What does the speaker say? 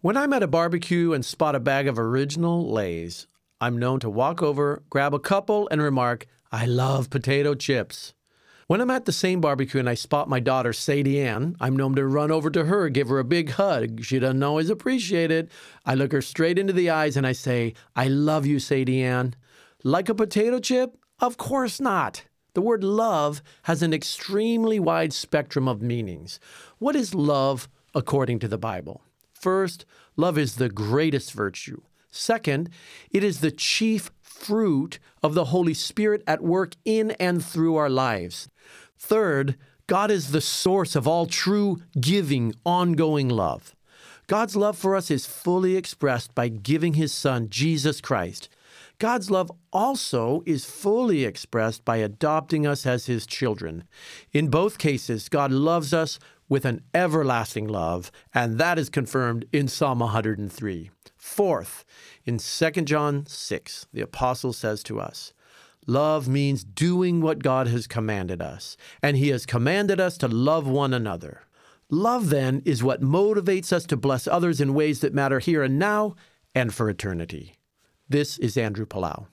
When I'm at a barbecue and spot a bag of original Lays, I'm known to walk over, grab a couple, and remark, I love potato chips. When I'm at the same barbecue and I spot my daughter Sadie Ann, I'm known to run over to her, give her a big hug. She doesn't always appreciate it. I look her straight into the eyes and I say, I love you, Sadie Ann. Like a potato chip? Of course not. The word love has an extremely wide spectrum of meanings. What is love according to the Bible? First, love is the greatest virtue. Second, it is the chief fruit of the Holy Spirit at work in and through our lives. Third, God is the source of all true, giving, ongoing love. God's love for us is fully expressed by giving His Son, Jesus Christ. God's love also is fully expressed by adopting us as His children. In both cases, God loves us with an everlasting love, and that is confirmed in Psalm 103. Fourth, in 2 John 6, the apostle says to us, Love means doing what God has commanded us, and He has commanded us to love one another. Love, then, is what motivates us to bless others in ways that matter here and now and for eternity. This is Andrew Palau.